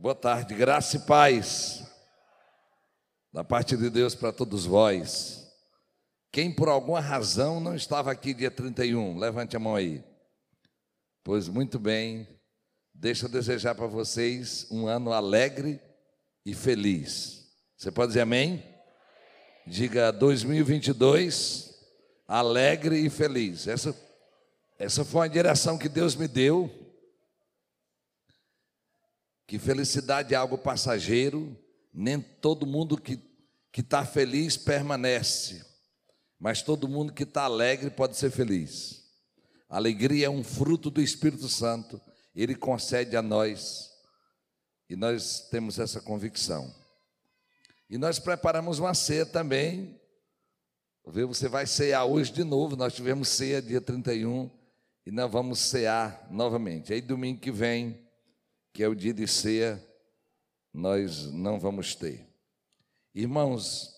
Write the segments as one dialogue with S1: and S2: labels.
S1: Boa tarde, graça e paz da parte de Deus para todos vós. Quem por alguma razão não estava aqui dia 31, levante a mão aí. Pois muito bem, deixa eu desejar para vocês um ano alegre e feliz. Você pode dizer amém? Diga 2022, alegre e feliz. Essa, essa foi a direção que Deus me deu que felicidade é algo passageiro, nem todo mundo que está feliz permanece, mas todo mundo que está alegre pode ser feliz. alegria é um fruto do Espírito Santo, ele concede a nós, e nós temos essa convicção. E nós preparamos uma ceia também. Você vai cear hoje de novo. Nós tivemos ceia dia 31 e nós vamos cear novamente. Aí domingo que vem que é o dia de ceia, nós não vamos ter. Irmãos,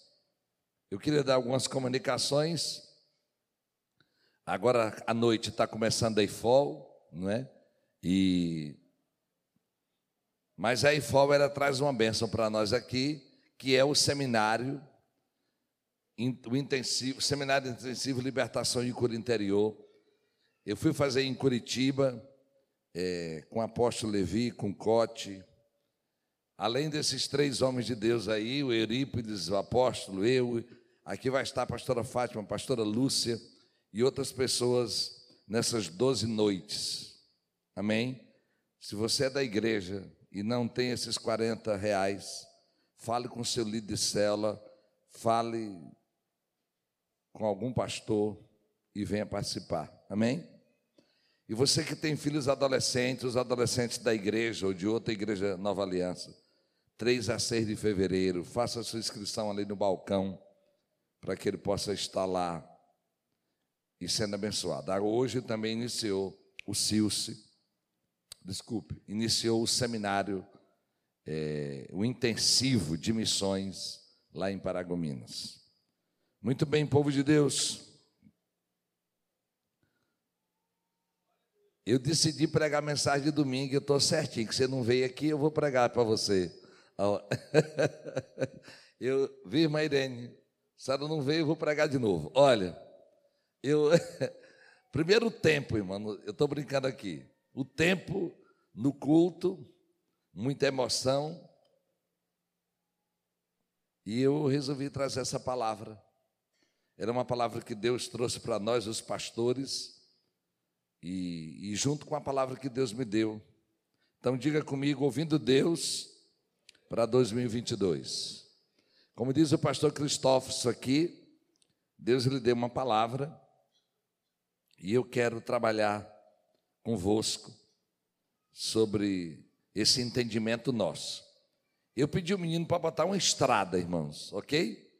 S1: eu queria dar algumas comunicações. Agora à noite está começando a IFOL, não é? E mas a IFOL ela traz uma bênção para nós aqui, que é o seminário o intensivo, seminário intensivo Libertação e Cura Interior. Eu fui fazer em Curitiba, é, com o apóstolo Levi, com Cote, além desses três homens de Deus aí, o Eurípides, o apóstolo, eu, aqui vai estar a pastora Fátima, a pastora Lúcia e outras pessoas nessas doze noites. Amém? Se você é da igreja e não tem esses 40 reais, fale com seu líder de cela, fale com algum pastor e venha participar. Amém? E você que tem filhos adolescentes, os adolescentes da igreja ou de outra igreja Nova Aliança, 3 a 6 de fevereiro, faça sua inscrição ali no balcão, para que ele possa estar lá e sendo abençoado. Ah, hoje também iniciou o Silce, desculpe, iniciou o seminário, é, o intensivo de missões lá em Paragominas. Muito bem, povo de Deus. Eu decidi pregar mensagem de domingo, eu estou certinho, que você não veio aqui, eu vou pregar para você. Eu vi, irmã Irene, a senhora não veio, eu vou pregar de novo. Olha, eu. Primeiro tempo, irmão, eu estou brincando aqui. O tempo no culto, muita emoção. E eu resolvi trazer essa palavra. Era uma palavra que Deus trouxe para nós, os pastores e, e junto com a palavra que Deus me deu. Então, diga comigo, ouvindo Deus para 2022. Como diz o pastor Cristóvão aqui, Deus lhe deu uma palavra e eu quero trabalhar convosco sobre esse entendimento nosso. Eu pedi o menino para botar uma estrada, irmãos, ok?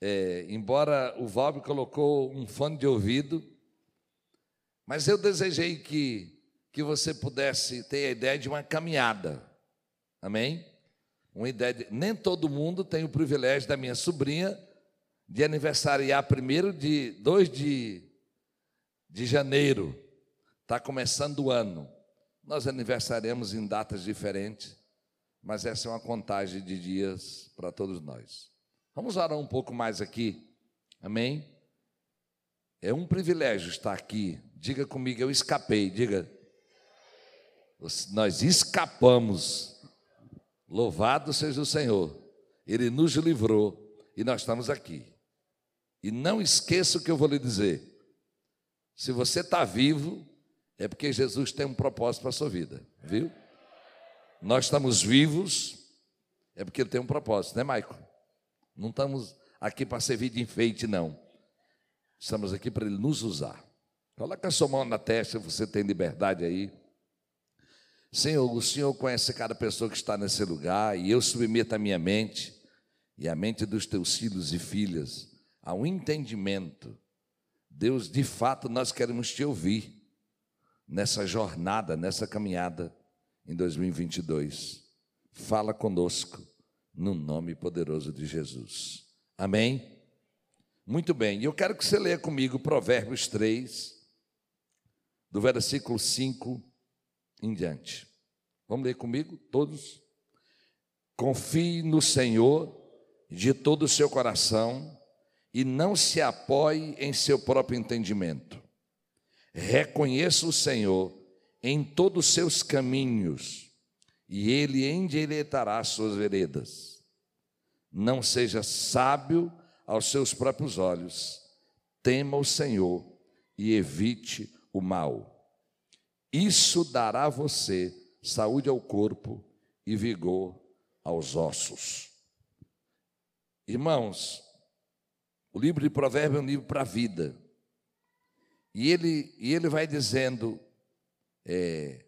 S1: É, embora o Valber colocou um fone de ouvido, mas eu desejei que, que você pudesse ter a ideia de uma caminhada. Amém? Uma ideia de, nem todo mundo tem o privilégio da minha sobrinha de aniversariar primeiro de 2 de, de janeiro. Está começando o ano. Nós aniversaremos em datas diferentes, mas essa é uma contagem de dias para todos nós. Vamos orar um pouco mais aqui. Amém? É um privilégio estar aqui Diga comigo, eu escapei. Diga. Nós escapamos. Louvado seja o Senhor. Ele nos livrou e nós estamos aqui. E não esqueça o que eu vou lhe dizer. Se você está vivo, é porque Jesus tem um propósito para a sua vida, viu? Nós estamos vivos, é porque Ele tem um propósito, né, Maico? Não estamos aqui para servir de enfeite, não. Estamos aqui para Ele nos usar. Coloca a sua mão na testa, você tem liberdade aí. Senhor, o Senhor conhece cada pessoa que está nesse lugar e eu submeto a minha mente e a mente dos teus filhos e filhas ao entendimento. Deus, de fato, nós queremos te ouvir nessa jornada, nessa caminhada em 2022. Fala conosco no nome poderoso de Jesus. Amém? Muito bem, eu quero que você leia comigo Provérbios 3, do versículo 5 em diante. Vamos ler comigo, todos? Confie no Senhor de todo o seu coração e não se apoie em seu próprio entendimento. Reconheça o Senhor em todos os seus caminhos e ele endireitará suas veredas. Não seja sábio aos seus próprios olhos, tema o Senhor e evite o mal. Isso dará a você saúde ao corpo e vigor aos ossos. Irmãos, o livro de Provérbios é um livro para a vida. E ele, e ele vai dizendo, é,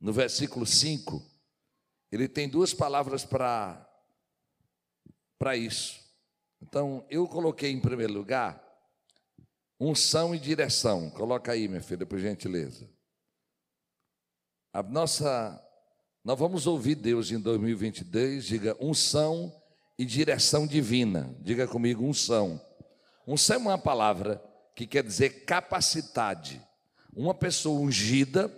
S1: no versículo 5, ele tem duas palavras para isso. Então, eu coloquei em primeiro lugar unção e direção. Coloca aí, minha filha, por gentileza. A nossa, nós vamos ouvir Deus em 2022, diga unção e direção divina. Diga comigo, unção. Unção é uma palavra que quer dizer capacidade. Uma pessoa ungida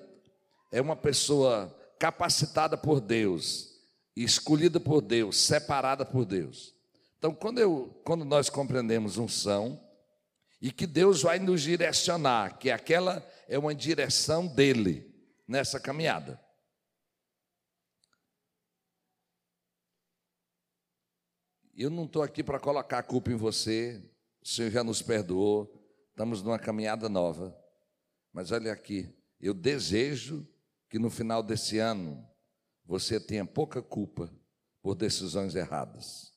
S1: é uma pessoa capacitada por Deus, escolhida por Deus, separada por Deus. Então, quando, eu, quando nós compreendemos unção e que Deus vai nos direcionar, que aquela é uma direção dele nessa caminhada. Eu não estou aqui para colocar a culpa em você, o Senhor já nos perdoou, estamos numa caminhada nova. Mas olha aqui, eu desejo que no final desse ano você tenha pouca culpa por decisões erradas.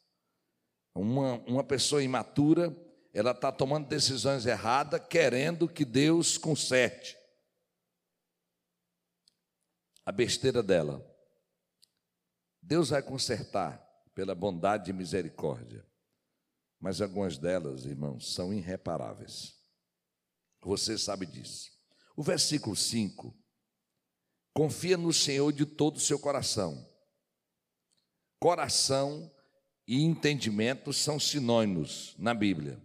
S1: Uma, uma pessoa imatura, ela está tomando decisões erradas, querendo que Deus conserte a besteira dela. Deus vai consertar pela bondade e misericórdia. Mas algumas delas, irmãos, são irreparáveis. Você sabe disso. O versículo 5. Confia no Senhor de todo o seu coração. Coração e entendimento são sinônimos na Bíblia.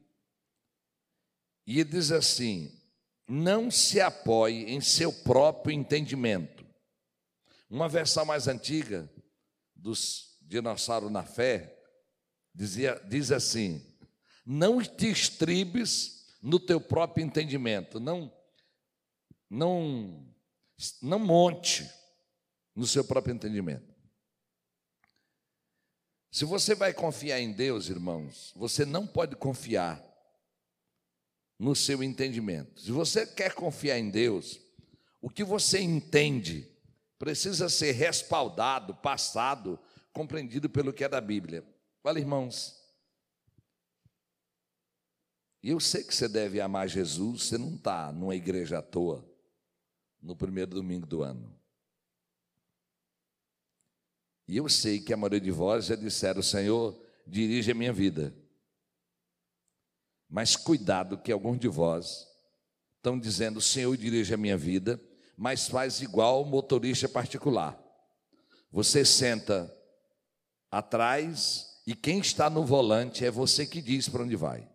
S1: E diz assim: não se apoie em seu próprio entendimento. Uma versão mais antiga dos dinossauros na fé dizia, diz assim: não te estribes no teu próprio entendimento, não, não, não monte no seu próprio entendimento. Se você vai confiar em Deus, irmãos, você não pode confiar no seu entendimento. Se você quer confiar em Deus, o que você entende precisa ser respaldado, passado, compreendido pelo que é da Bíblia. Olha, irmãos, eu sei que você deve amar Jesus, você não está numa igreja à toa, no primeiro domingo do ano. E eu sei que a maioria de vós já disseram, Senhor, dirige a minha vida. Mas cuidado que alguns de vós estão dizendo, Senhor, dirige a minha vida, mas faz igual motorista particular. Você senta atrás e quem está no volante é você que diz para onde vai.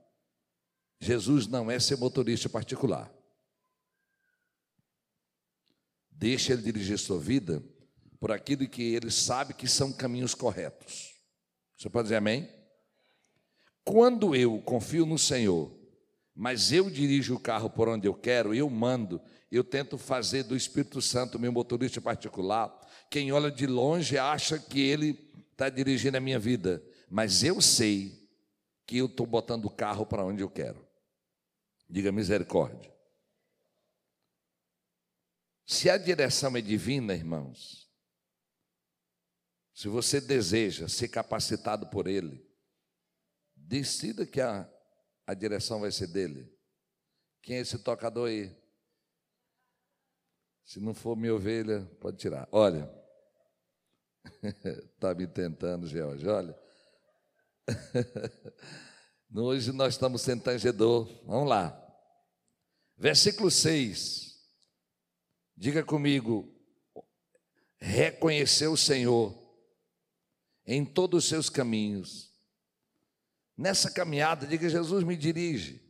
S1: Jesus não é seu motorista particular. Deixa ele dirigir sua vida por aquilo que ele sabe que são caminhos corretos. Você pode dizer amém? Quando eu confio no Senhor, mas eu dirijo o carro por onde eu quero, eu mando, eu tento fazer do Espírito Santo meu motorista particular. Quem olha de longe acha que ele está dirigindo a minha vida, mas eu sei que eu estou botando o carro para onde eu quero. Diga misericórdia. Se a direção é divina, irmãos, se você deseja ser capacitado por Ele, decida que a, a direção vai ser dele. Quem é esse tocador aí? Se não for minha ovelha, pode tirar. Olha, está me tentando, George, olha. Hoje nós estamos sem tangedor. Vamos lá. Versículo 6. Diga comigo: reconhecer o Senhor em todos os seus caminhos. Nessa caminhada, diga: Jesus me dirige.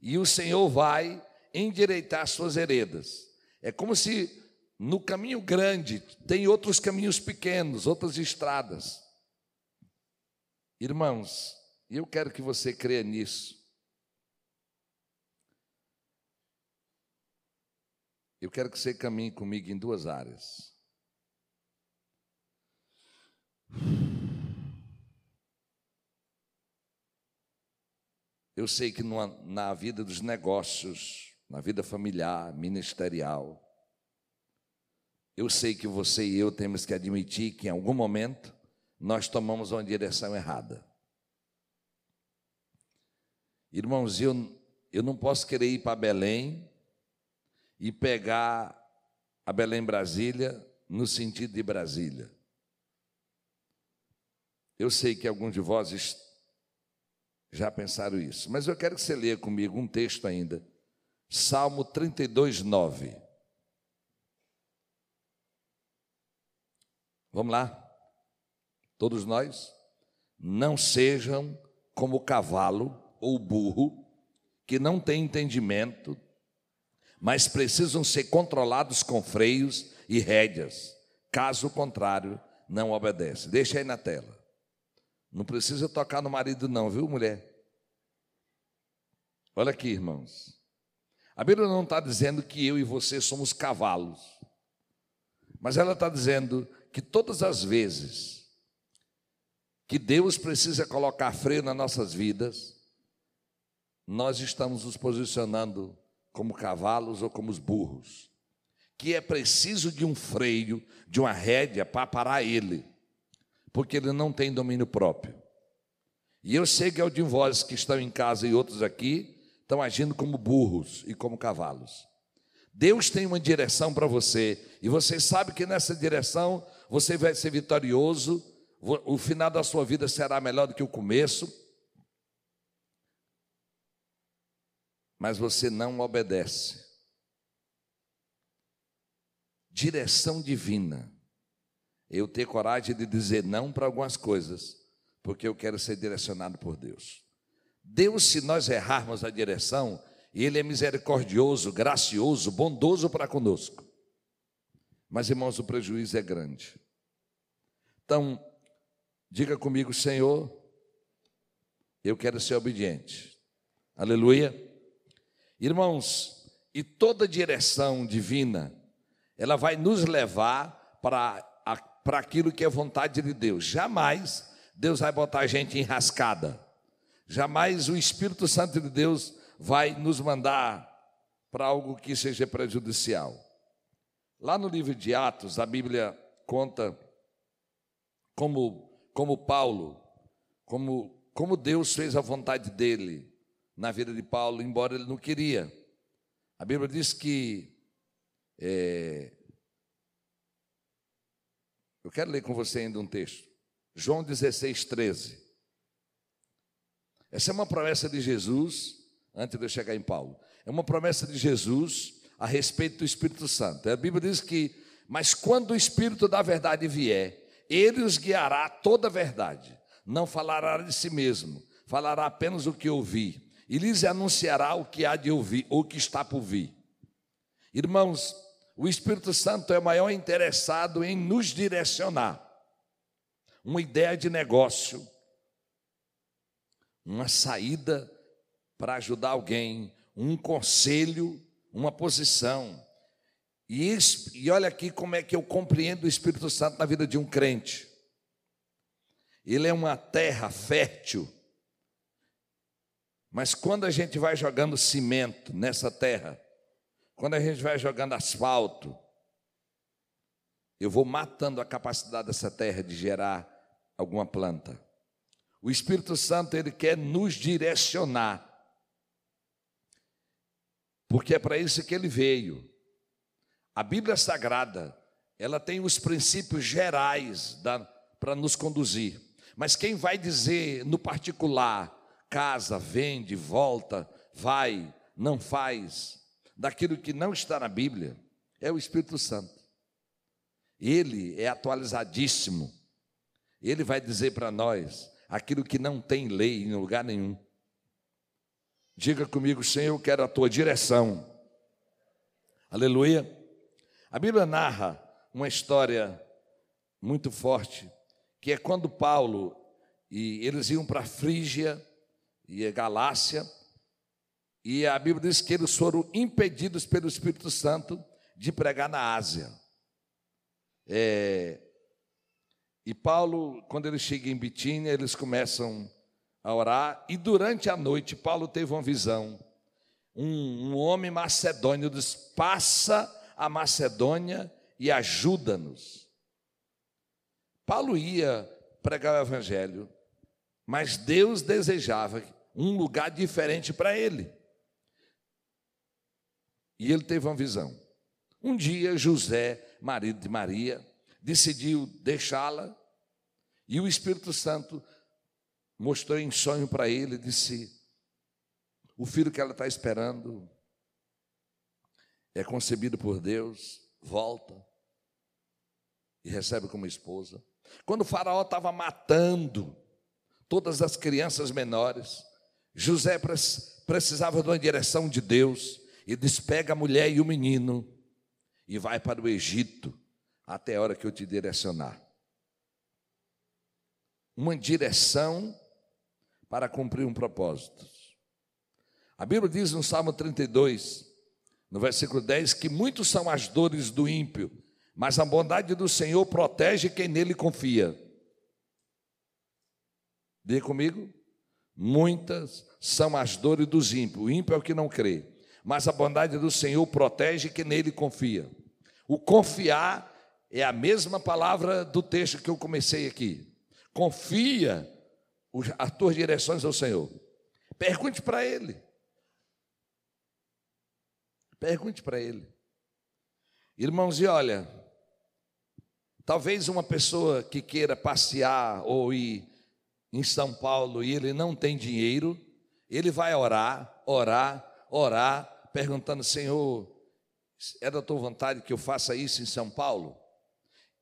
S1: E o Senhor vai endireitar suas heredas. É como se no caminho grande tem outros caminhos pequenos, outras estradas. Irmãos, eu quero que você creia nisso. Eu quero que você caminhe comigo em duas áreas. Eu sei que numa, na vida dos negócios, na vida familiar, ministerial, eu sei que você e eu temos que admitir que em algum momento nós tomamos uma direção errada. Irmãos, eu, eu não posso querer ir para Belém e pegar a Belém Brasília no sentido de Brasília. Eu sei que alguns de vós já pensaram isso, mas eu quero que você leia comigo um texto ainda. Salmo 32, 9. Vamos lá? Todos nós? Não sejam como o cavalo ou burro, que não tem entendimento, mas precisam ser controlados com freios e rédeas. Caso contrário, não obedece. Deixa aí na tela. Não precisa tocar no marido, não, viu, mulher? Olha aqui, irmãos. A Bíblia não está dizendo que eu e você somos cavalos, mas ela está dizendo que todas as vezes que Deus precisa colocar freio nas nossas vidas, nós estamos nos posicionando como cavalos ou como os burros, que é preciso de um freio, de uma rédea para parar ele, porque ele não tem domínio próprio. E eu sei que é o de vós que estão em casa e outros aqui estão agindo como burros e como cavalos. Deus tem uma direção para você, e você sabe que nessa direção você vai ser vitorioso, o final da sua vida será melhor do que o começo, mas você não obedece. Direção divina. Eu ter coragem de dizer não para algumas coisas, porque eu quero ser direcionado por Deus. Deus, se nós errarmos a direção, Ele é misericordioso, gracioso, bondoso para conosco. Mas, irmãos, o prejuízo é grande. Então, diga comigo, Senhor, eu quero ser obediente. Aleluia. Irmãos, e toda direção divina, ela vai nos levar para, para aquilo que é vontade de Deus. Jamais Deus vai botar a gente enrascada. Jamais o Espírito Santo de Deus vai nos mandar para algo que seja prejudicial. Lá no livro de Atos, a Bíblia conta como, como Paulo, como, como Deus fez a vontade dele na vida de Paulo, embora ele não queria. A Bíblia diz que. É, eu quero ler com você ainda um texto. João 16, 13. Essa é uma promessa de Jesus, antes de eu chegar em Paulo. É uma promessa de Jesus a respeito do Espírito Santo. A Bíblia diz que, mas quando o Espírito da verdade vier, ele os guiará toda a verdade. Não falará de si mesmo, falará apenas o que ouvir e lhes anunciará o que há de ouvir, ou que está por vir. Irmãos, o Espírito Santo é o maior interessado em nos direcionar. Uma ideia de negócio, uma saída para ajudar alguém, um conselho, uma posição. E, e olha aqui como é que eu compreendo o Espírito Santo na vida de um crente. Ele é uma terra fértil mas quando a gente vai jogando cimento nessa terra, quando a gente vai jogando asfalto, eu vou matando a capacidade dessa terra de gerar alguma planta. O Espírito Santo, ele quer nos direcionar. Porque é para isso que ele veio. A Bíblia Sagrada, ela tem os princípios gerais para nos conduzir. Mas quem vai dizer no particular casa, vende, volta, vai, não faz, daquilo que não está na Bíblia, é o Espírito Santo. Ele é atualizadíssimo. Ele vai dizer para nós aquilo que não tem lei em lugar nenhum. Diga comigo, Senhor, eu quero a tua direção. Aleluia. A Bíblia narra uma história muito forte, que é quando Paulo e eles iam para Frígia e Galácia, e a Bíblia diz que eles foram impedidos pelo Espírito Santo de pregar na Ásia. É, e Paulo, quando ele chega em Bitínia, eles começam a orar, e durante a noite, Paulo teve uma visão. Um, um homem macedônio diz: Passa a Macedônia e ajuda-nos. Paulo ia pregar o Evangelho, mas Deus desejava um lugar diferente para ele. E ele teve uma visão. Um dia, José, marido de Maria, decidiu deixá-la, e o Espírito Santo mostrou em sonho para ele, disse: O filho que ela está esperando é concebido por Deus, volta e recebe como esposa. Quando o Faraó estava matando todas as crianças menores, José precisava de uma direção de Deus e despega a mulher e o menino e vai para o Egito até a hora que eu te direcionar. Uma direção para cumprir um propósito. A Bíblia diz no Salmo 32, no versículo 10, que muitos são as dores do ímpio, mas a bondade do Senhor protege quem nele confia. Diga comigo. Muitas são as dores dos ímpios. O ímpio é o que não crê. Mas a bondade do Senhor protege quem nele confia. O confiar é a mesma palavra do texto que eu comecei aqui. Confia as tuas direções ao Senhor. Pergunte para Ele. Pergunte para Ele. Irmãos, e olha, talvez uma pessoa que queira passear ou ir em São Paulo e ele não tem dinheiro, ele vai orar, orar, orar, perguntando: Senhor, é da tua vontade que eu faça isso em São Paulo?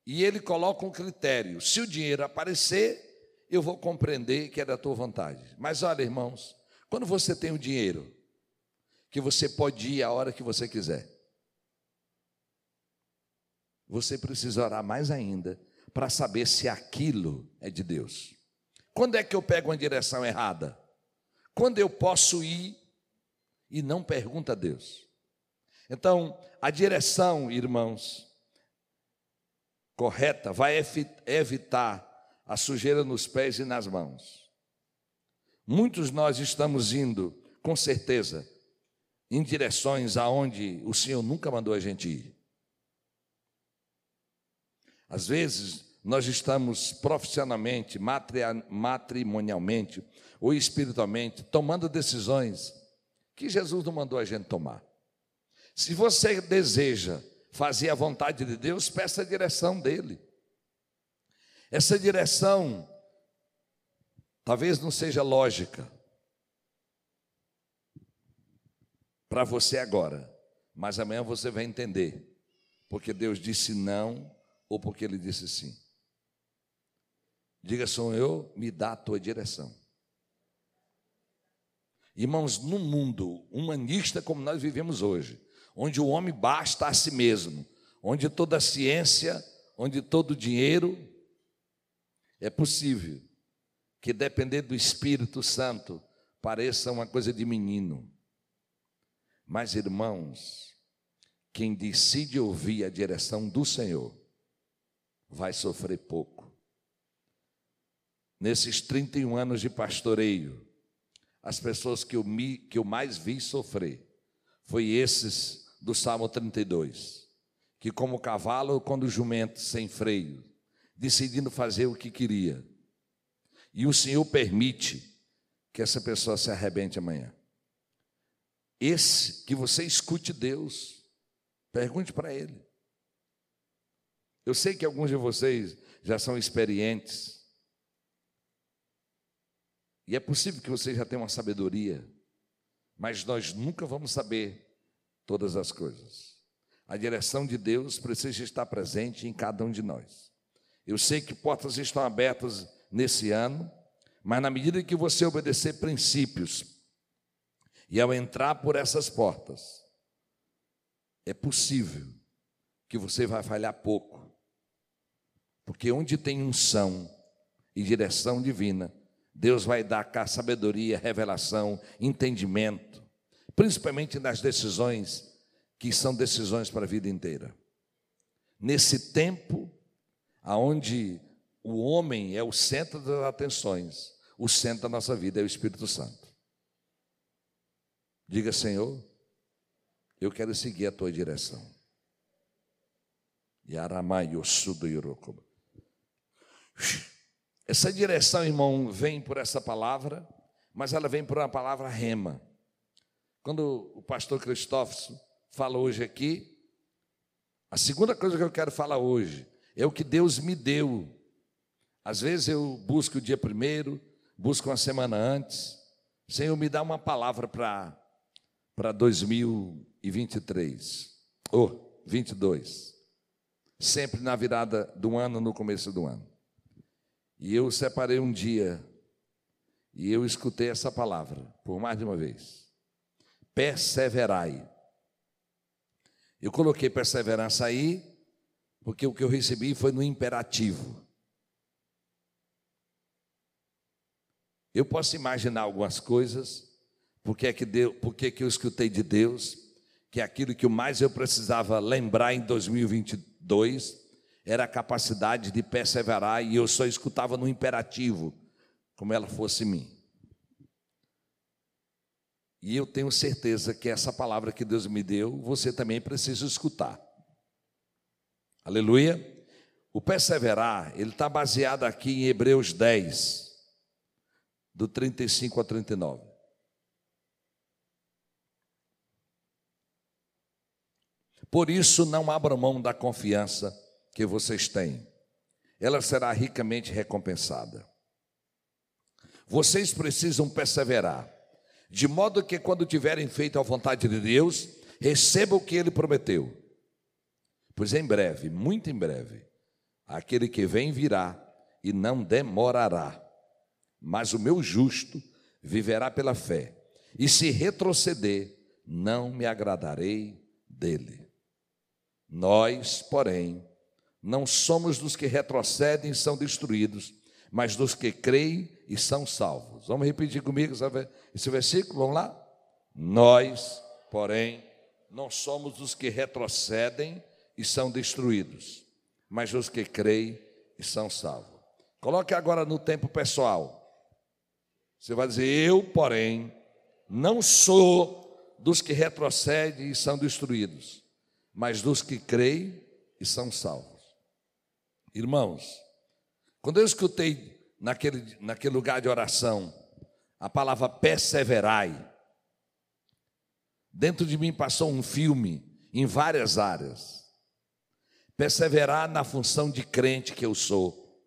S1: E ele coloca um critério: se o dinheiro aparecer, eu vou compreender que é da tua vontade. Mas olha, irmãos, quando você tem o dinheiro, que você pode ir a hora que você quiser, você precisa orar mais ainda para saber se aquilo é de Deus. Quando é que eu pego uma direção errada? Quando eu posso ir e não pergunta a Deus. Então, a direção, irmãos, correta vai evitar a sujeira nos pés e nas mãos. Muitos nós estamos indo, com certeza, em direções aonde o Senhor nunca mandou a gente ir. Às vezes, nós estamos profissionalmente, matrimonialmente ou espiritualmente tomando decisões que Jesus não mandou a gente tomar. Se você deseja fazer a vontade de Deus, peça a direção dele. Essa direção talvez não seja lógica para você agora, mas amanhã você vai entender porque Deus disse não ou porque ele disse sim. Diga, Senhor, me dá a tua direção. Irmãos, num mundo humanista como nós vivemos hoje, onde o homem basta a si mesmo, onde toda a ciência, onde todo o dinheiro, é possível que depender do Espírito Santo pareça uma coisa de menino. Mas, irmãos, quem decide ouvir a direção do Senhor vai sofrer pouco. Nesses 31 anos de pastoreio, as pessoas que eu, me, que eu mais vi sofrer foi esses do Salmo 32, que como cavalo quando jumento sem freio, decidindo fazer o que queria. E o Senhor permite que essa pessoa se arrebente amanhã. Esse que você escute Deus, pergunte para ele. Eu sei que alguns de vocês já são experientes. E é possível que vocês já tenham uma sabedoria, mas nós nunca vamos saber todas as coisas. A direção de Deus precisa estar presente em cada um de nós. Eu sei que portas estão abertas nesse ano, mas na medida que você obedecer princípios e ao entrar por essas portas, é possível que você vai falhar pouco. Porque onde tem unção e direção divina, Deus vai dar sabedoria, revelação, entendimento, principalmente nas decisões que são decisões para a vida inteira. Nesse tempo aonde o homem é o centro das atenções, o centro da nossa vida é o Espírito Santo. Diga, Senhor, eu quero seguir a tua direção. Essa direção, irmão, vem por essa palavra, mas ela vem por uma palavra rema. Quando o pastor Cristóvão fala hoje aqui, a segunda coisa que eu quero falar hoje é o que Deus me deu. Às vezes eu busco o dia primeiro, busco uma semana antes. Senhor, me dá uma palavra para para 2023 ou 22. Sempre na virada do ano, no começo do ano. E eu separei um dia e eu escutei essa palavra por mais de uma vez. Perseverai. Eu coloquei perseverança aí, porque o que eu recebi foi no imperativo. Eu posso imaginar algumas coisas, porque é que, deu, porque é que eu escutei de Deus, que aquilo que mais eu precisava lembrar em 2022 era a capacidade de perseverar, e eu só escutava no imperativo, como ela fosse mim. E eu tenho certeza que essa palavra que Deus me deu, você também precisa escutar. Aleluia. O perseverar, ele está baseado aqui em Hebreus 10, do 35 a 39. Por isso, não abram mão da confiança que vocês têm, ela será ricamente recompensada. Vocês precisam perseverar de modo que quando tiverem feito a vontade de Deus, recebam o que ele prometeu. Pois em breve, muito em breve, aquele que vem virá e não demorará. Mas o meu justo viverá pela fé, e se retroceder, não me agradarei dele. Nós, porém, não somos dos que retrocedem e são destruídos, mas dos que creem e são salvos. Vamos repetir comigo esse versículo? Vamos lá? Nós, porém, não somos dos que retrocedem e são destruídos, mas dos que creem e são salvos. Coloque agora no tempo pessoal. Você vai dizer: Eu, porém, não sou dos que retrocedem e são destruídos, mas dos que creem e são salvos. Irmãos, quando eu escutei naquele, naquele lugar de oração a palavra perseverai, dentro de mim passou um filme em várias áreas. Perseverar na função de crente que eu sou,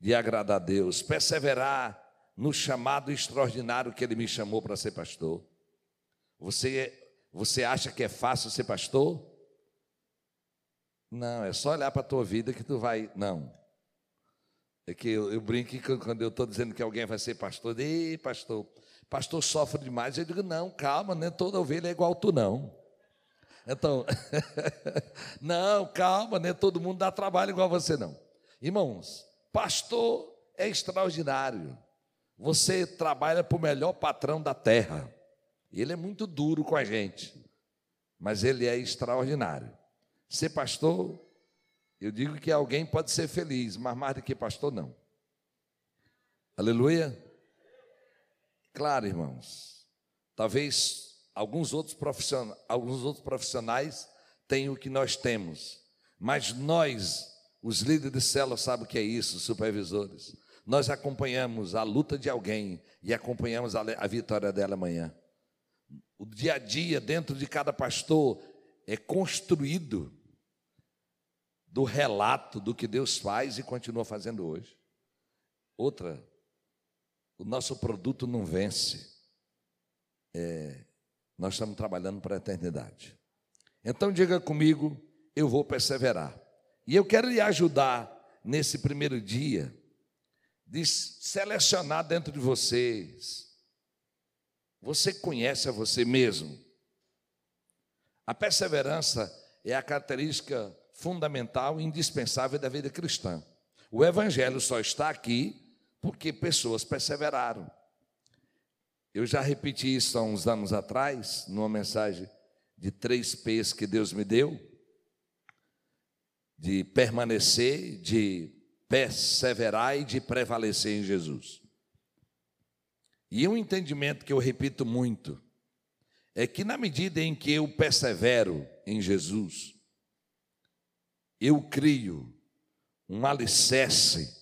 S1: de agradar a Deus, perseverar no chamado extraordinário que Ele me chamou para ser pastor. Você, você acha que é fácil ser pastor? Não, é só olhar para a tua vida que tu vai. Não. É que eu, eu brinco quando eu estou dizendo que alguém vai ser pastor, ei, pastor, pastor sofre demais. Eu digo, não, calma, nem toda ovelha é igual tu, não. Então, não, calma, nem todo mundo dá trabalho igual você, não. Irmãos, pastor é extraordinário. Você trabalha para o melhor patrão da terra. Ele é muito duro com a gente, mas ele é extraordinário. Ser pastor eu digo que alguém pode ser feliz, mas mais do que pastor, não. Aleluia? Claro, irmãos. Talvez alguns outros profissionais, alguns outros profissionais tenham o que nós temos, mas nós, os líderes de célula, sabem o que é isso, supervisores. Nós acompanhamos a luta de alguém e acompanhamos a, a vitória dela amanhã. O dia a dia dentro de cada pastor é construído do relato do que Deus faz e continua fazendo hoje. Outra, o nosso produto não vence. É, nós estamos trabalhando para a eternidade. Então diga comigo, eu vou perseverar. E eu quero lhe ajudar nesse primeiro dia de selecionar dentro de vocês. Você conhece a você mesmo. A perseverança é a característica fundamental e indispensável da vida cristã. O Evangelho só está aqui porque pessoas perseveraram. Eu já repeti isso há uns anos atrás, numa mensagem de três P's que Deus me deu: de permanecer, de perseverar e de prevalecer em Jesus. E um entendimento que eu repito muito é que, na medida em que eu persevero em Jesus, eu crio um alicerce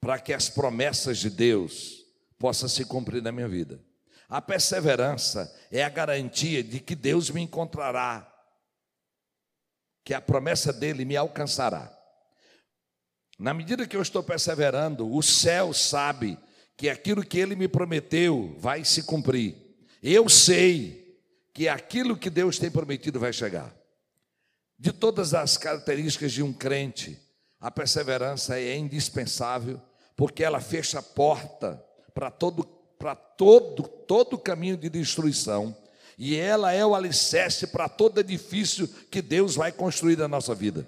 S1: para que as promessas de Deus possam se cumprir na minha vida. A perseverança é a garantia de que Deus me encontrará, que a promessa dele me alcançará. Na medida que eu estou perseverando, o céu sabe que aquilo que ele me prometeu vai se cumprir. Eu sei que aquilo que Deus tem prometido vai chegar. De todas as características de um crente, a perseverança é indispensável, porque ela fecha a porta para todo para todo todo caminho de destruição, e ela é o alicerce para todo edifício que Deus vai construir na nossa vida.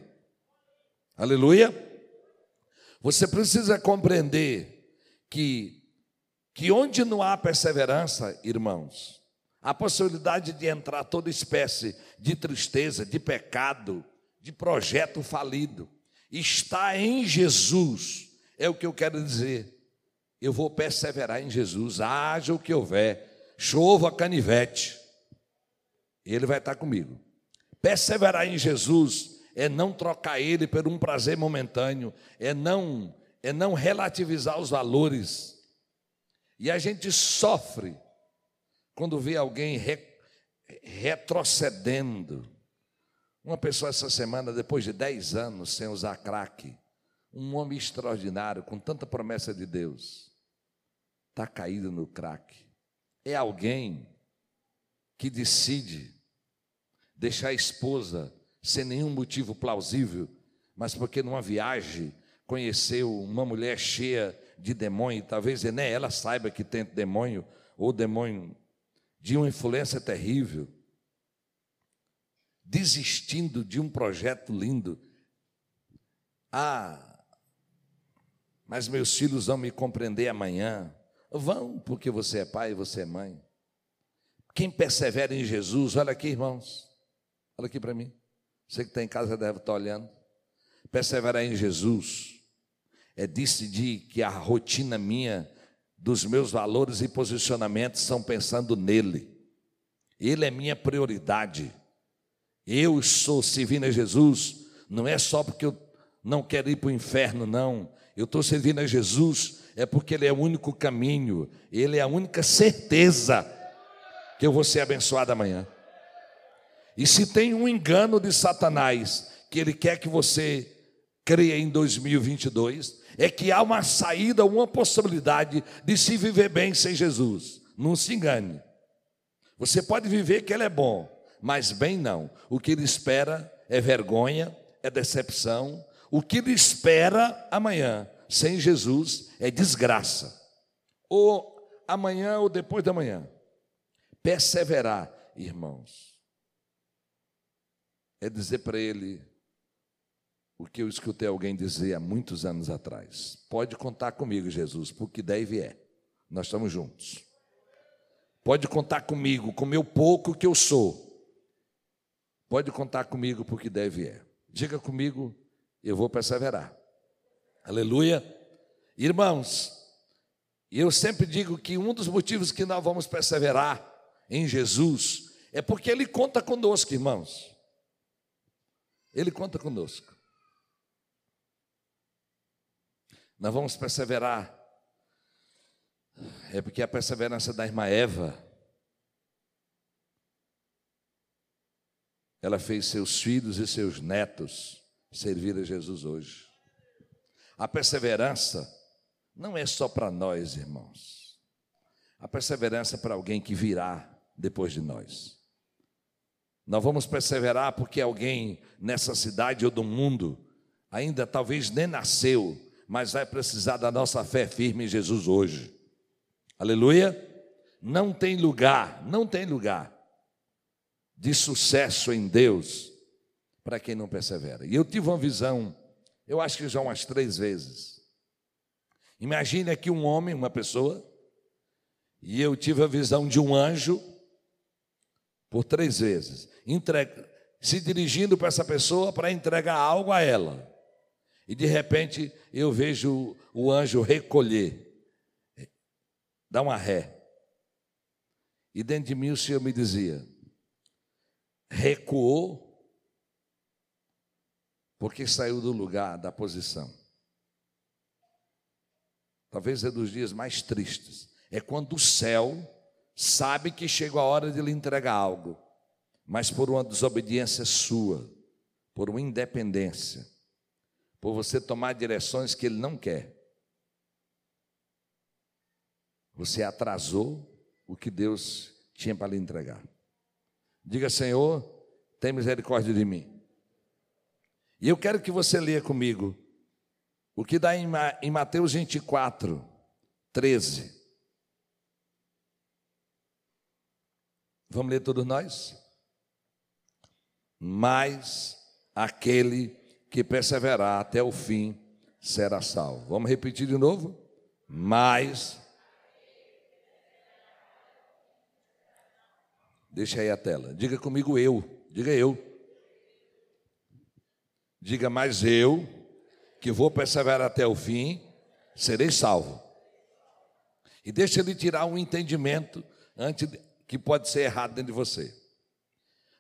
S1: Aleluia. Você precisa compreender que que onde não há perseverança, irmãos, a possibilidade de entrar toda espécie de tristeza, de pecado, de projeto falido, está em Jesus, é o que eu quero dizer. Eu vou perseverar em Jesus, haja o que houver, chova canivete, Ele vai estar comigo. Perseverar em Jesus é não trocar Ele por um prazer momentâneo, é não, é não relativizar os valores. E a gente sofre quando vê alguém re, retrocedendo uma pessoa essa semana, depois de 10 anos sem usar crack, um homem extraordinário, com tanta promessa de Deus, está caído no crack. É alguém que decide deixar a esposa sem nenhum motivo plausível, mas porque numa viagem conheceu uma mulher cheia de demônio, talvez nem ela saiba que tem demônio, ou demônio de uma influência terrível desistindo de um projeto lindo. Ah, mas meus filhos vão me compreender amanhã. Vão, porque você é pai e você é mãe. Quem persevera em Jesus, olha aqui, irmãos, olha aqui para mim. Você que está em casa deve estar olhando. Perseverar em Jesus é decidir que a rotina minha, dos meus valores e posicionamentos são pensando nele. Ele é minha prioridade. Eu estou servindo a Jesus, não é só porque eu não quero ir para o inferno, não. Eu estou servindo a Jesus, é porque Ele é o único caminho, Ele é a única certeza que eu vou ser abençoado amanhã. E se tem um engano de Satanás, que ele quer que você creia em 2022, é que há uma saída, uma possibilidade de se viver bem sem Jesus. Não se engane. Você pode viver que ele é bom, mas bem não. O que ele espera é vergonha, é decepção. O que ele espera amanhã, sem Jesus, é desgraça. Ou amanhã ou depois da manhã. Perseverar, irmãos, é dizer para ele o que eu escutei alguém dizer há muitos anos atrás. Pode contar comigo, Jesus, porque deve é. Nós estamos juntos. Pode contar comigo, com meu pouco que eu sou. Pode contar comigo porque deve é. Diga comigo, eu vou perseverar. Aleluia. Irmãos, eu sempre digo que um dos motivos que nós vamos perseverar em Jesus é porque Ele conta conosco, irmãos. Ele conta conosco. Nós vamos perseverar. É porque a perseverança da irmã Eva ela fez seus filhos e seus netos servir a Jesus hoje. A perseverança não é só para nós, irmãos. A perseverança é para alguém que virá depois de nós. Nós vamos perseverar porque alguém nessa cidade ou do mundo ainda talvez nem nasceu, mas vai precisar da nossa fé firme em Jesus hoje. Aleluia? Não tem lugar, não tem lugar de sucesso em Deus para quem não persevera. E eu tive uma visão Eu acho que já umas três vezes. Imagine aqui um homem, uma pessoa, e eu tive a visão de um anjo por três vezes, entrega, se dirigindo para essa pessoa para entregar algo a ela. E de repente eu vejo o anjo recolher, dar uma ré. E dentro de mim o Senhor me dizia: recuou, porque saiu do lugar, da posição. Talvez é dos dias mais tristes. É quando o céu sabe que chegou a hora de lhe entregar algo, mas por uma desobediência sua, por uma independência, por você tomar direções que ele não quer, você atrasou o que Deus tinha para lhe entregar. Diga, Senhor, tem misericórdia de mim. E eu quero que você leia comigo o que dá em Mateus 24, 13. Vamos ler todos nós? Mas aquele que perseverar até o fim será salvo. Vamos repetir de novo? Mas. Deixa aí a tela. Diga comigo eu. Diga eu. Diga mais eu, que vou perseverar até o fim, serei salvo. E deixa ele tirar um entendimento antes que pode ser errado dentro de você.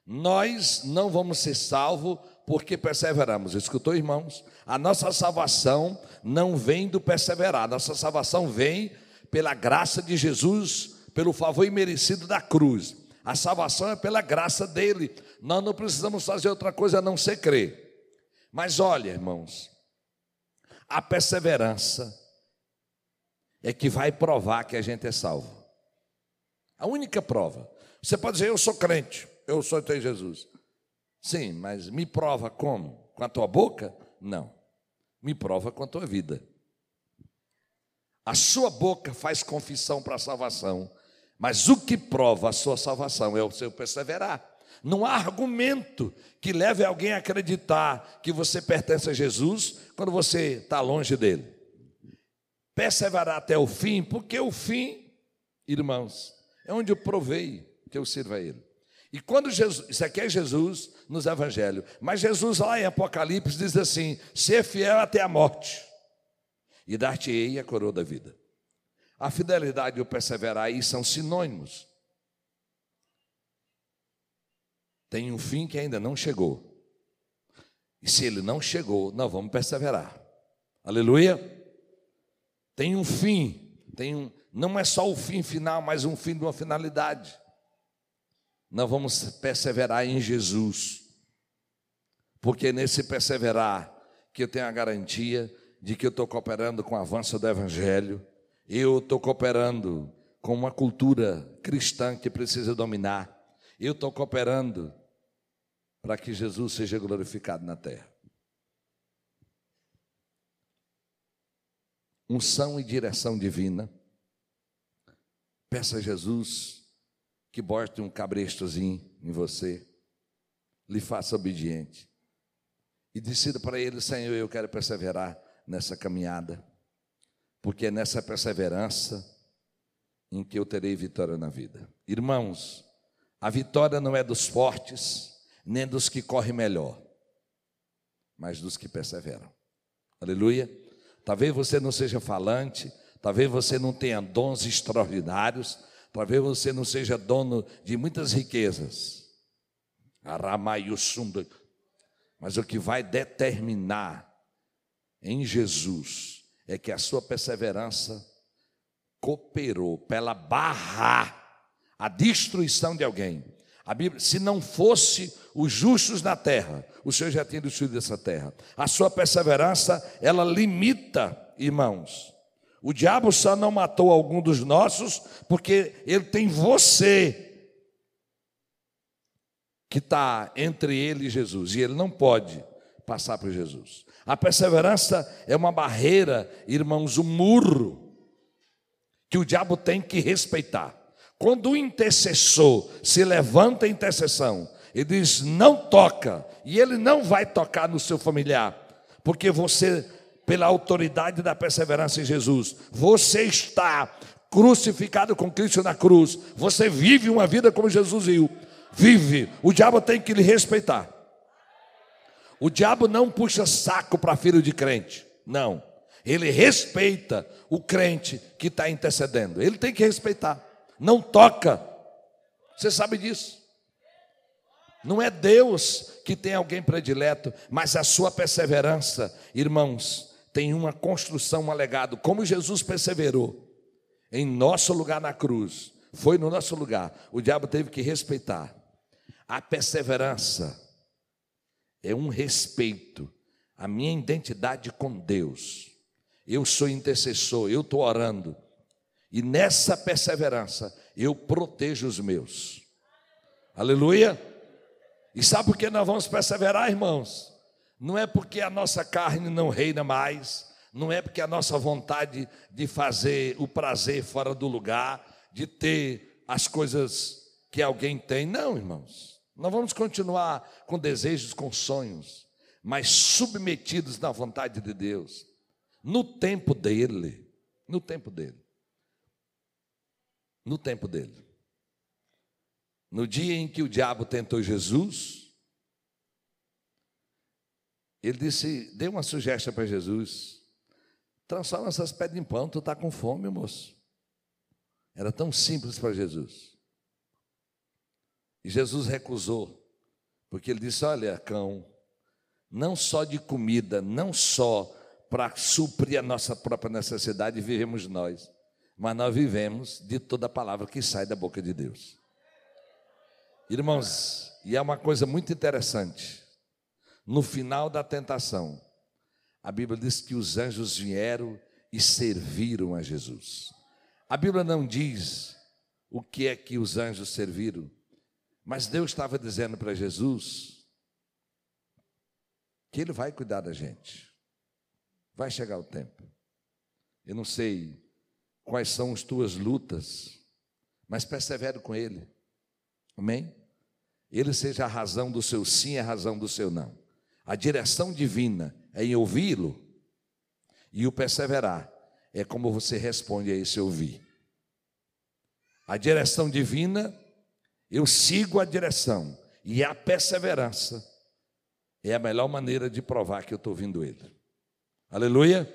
S1: Nós não vamos ser salvos porque perseveramos. Escutou, irmãos? A nossa salvação não vem do perseverar, a nossa salvação vem pela graça de Jesus, pelo favor imerecido da cruz. A salvação é pela graça dele. Nós não precisamos fazer outra coisa a não ser crer. Mas olha, irmãos, a perseverança é que vai provar que a gente é salvo. A única prova. Você pode dizer, eu sou crente, eu sou em Jesus. Sim, mas me prova como? Com a tua boca? Não. Me prova com a tua vida. A sua boca faz confissão para a salvação, mas o que prova a sua salvação é o seu perseverar. Não há argumento que leve alguém a acreditar que você pertence a Jesus quando você está longe dele. Perseverar até o fim, porque o fim, irmãos, é onde eu provei que eu sirvo a Ele. E quando Jesus, isso aqui é Jesus nos evangelhos, mas Jesus lá em Apocalipse diz assim: ser fiel até a morte, e dar-te-ei a coroa da vida. A fidelidade e o perseverar aí são sinônimos. Tem um fim que ainda não chegou. E se ele não chegou, nós vamos perseverar. Aleluia. Tem um fim, tem um, não é só o fim final, mas um fim de uma finalidade. Nós vamos perseverar em Jesus, porque nesse perseverar que eu tenho a garantia de que eu estou cooperando com o avanço do Evangelho, eu estou cooperando com uma cultura cristã que precisa dominar, eu estou cooperando para que Jesus seja glorificado na terra. Unção e direção divina. Peça a Jesus que bote um cabrestozinho em você, lhe faça obediente e decida para Ele: Senhor, eu quero perseverar nessa caminhada, porque é nessa perseverança em que eu terei vitória na vida. Irmãos, a vitória não é dos fortes, nem dos que correm melhor, mas dos que perseveram. Aleluia. Talvez você não seja falante, Talvez você não tenha dons extraordinários, talvez você não seja dono de muitas riquezas. Mas o que vai determinar em Jesus é que a sua perseverança cooperou para ela barrar a destruição de alguém. A Bíblia, se não fosse os justos na terra, o Senhor já tinha destruído essa terra. A sua perseverança, ela limita, irmãos, o diabo só não matou algum dos nossos porque ele tem você que está entre ele e Jesus e ele não pode passar por Jesus. A perseverança é uma barreira, irmãos, um muro que o diabo tem que respeitar. Quando o intercessor se levanta em intercessão e diz não toca, e ele não vai tocar no seu familiar, porque você, pela autoridade da perseverança em Jesus, você está crucificado com Cristo na cruz, você vive uma vida como Jesus viu. Vive, o diabo tem que lhe respeitar. O diabo não puxa saco para filho de crente, não. Ele respeita o crente que está intercedendo. Ele tem que respeitar. Não toca. Você sabe disso. Não é Deus que tem alguém predileto, mas a sua perseverança, irmãos, tem uma construção, um legado. Como Jesus perseverou em nosso lugar na cruz, foi no nosso lugar, o diabo teve que respeitar. A perseverança é um respeito à minha identidade com Deus. Eu sou intercessor, eu estou orando. E nessa perseverança, eu protejo os meus. Aleluia. E sabe por que nós vamos perseverar, irmãos? Não é porque a nossa carne não reina mais, não é porque a nossa vontade de fazer o prazer fora do lugar, de ter as coisas que alguém tem. Não, irmãos. Nós vamos continuar com desejos, com sonhos, mas submetidos na vontade de Deus no tempo dele, no tempo dele, no tempo dele. No dia em que o diabo tentou Jesus, ele disse: dê uma sugestão para Jesus, transforma essas pedras em pão, tu está com fome, moço. Era tão simples para Jesus. E Jesus recusou, porque ele disse: Olha, cão, não só de comida, não só para suprir a nossa própria necessidade, vivemos nós. Mas nós vivemos de toda a palavra que sai da boca de Deus. Irmãos, e é uma coisa muito interessante. No final da tentação, a Bíblia diz que os anjos vieram e serviram a Jesus. A Bíblia não diz o que é que os anjos serviram, mas Deus estava dizendo para Jesus que Ele vai cuidar da gente. Vai chegar o tempo. Eu não sei quais são as tuas lutas, mas persevere com Ele. Amém? Ele seja a razão do seu sim, a razão do seu não. A direção divina é em ouvi-lo, e o perseverar é como você responde a esse ouvir. A direção divina, eu sigo a direção, e a perseverança é a melhor maneira de provar que eu estou ouvindo Ele. Aleluia.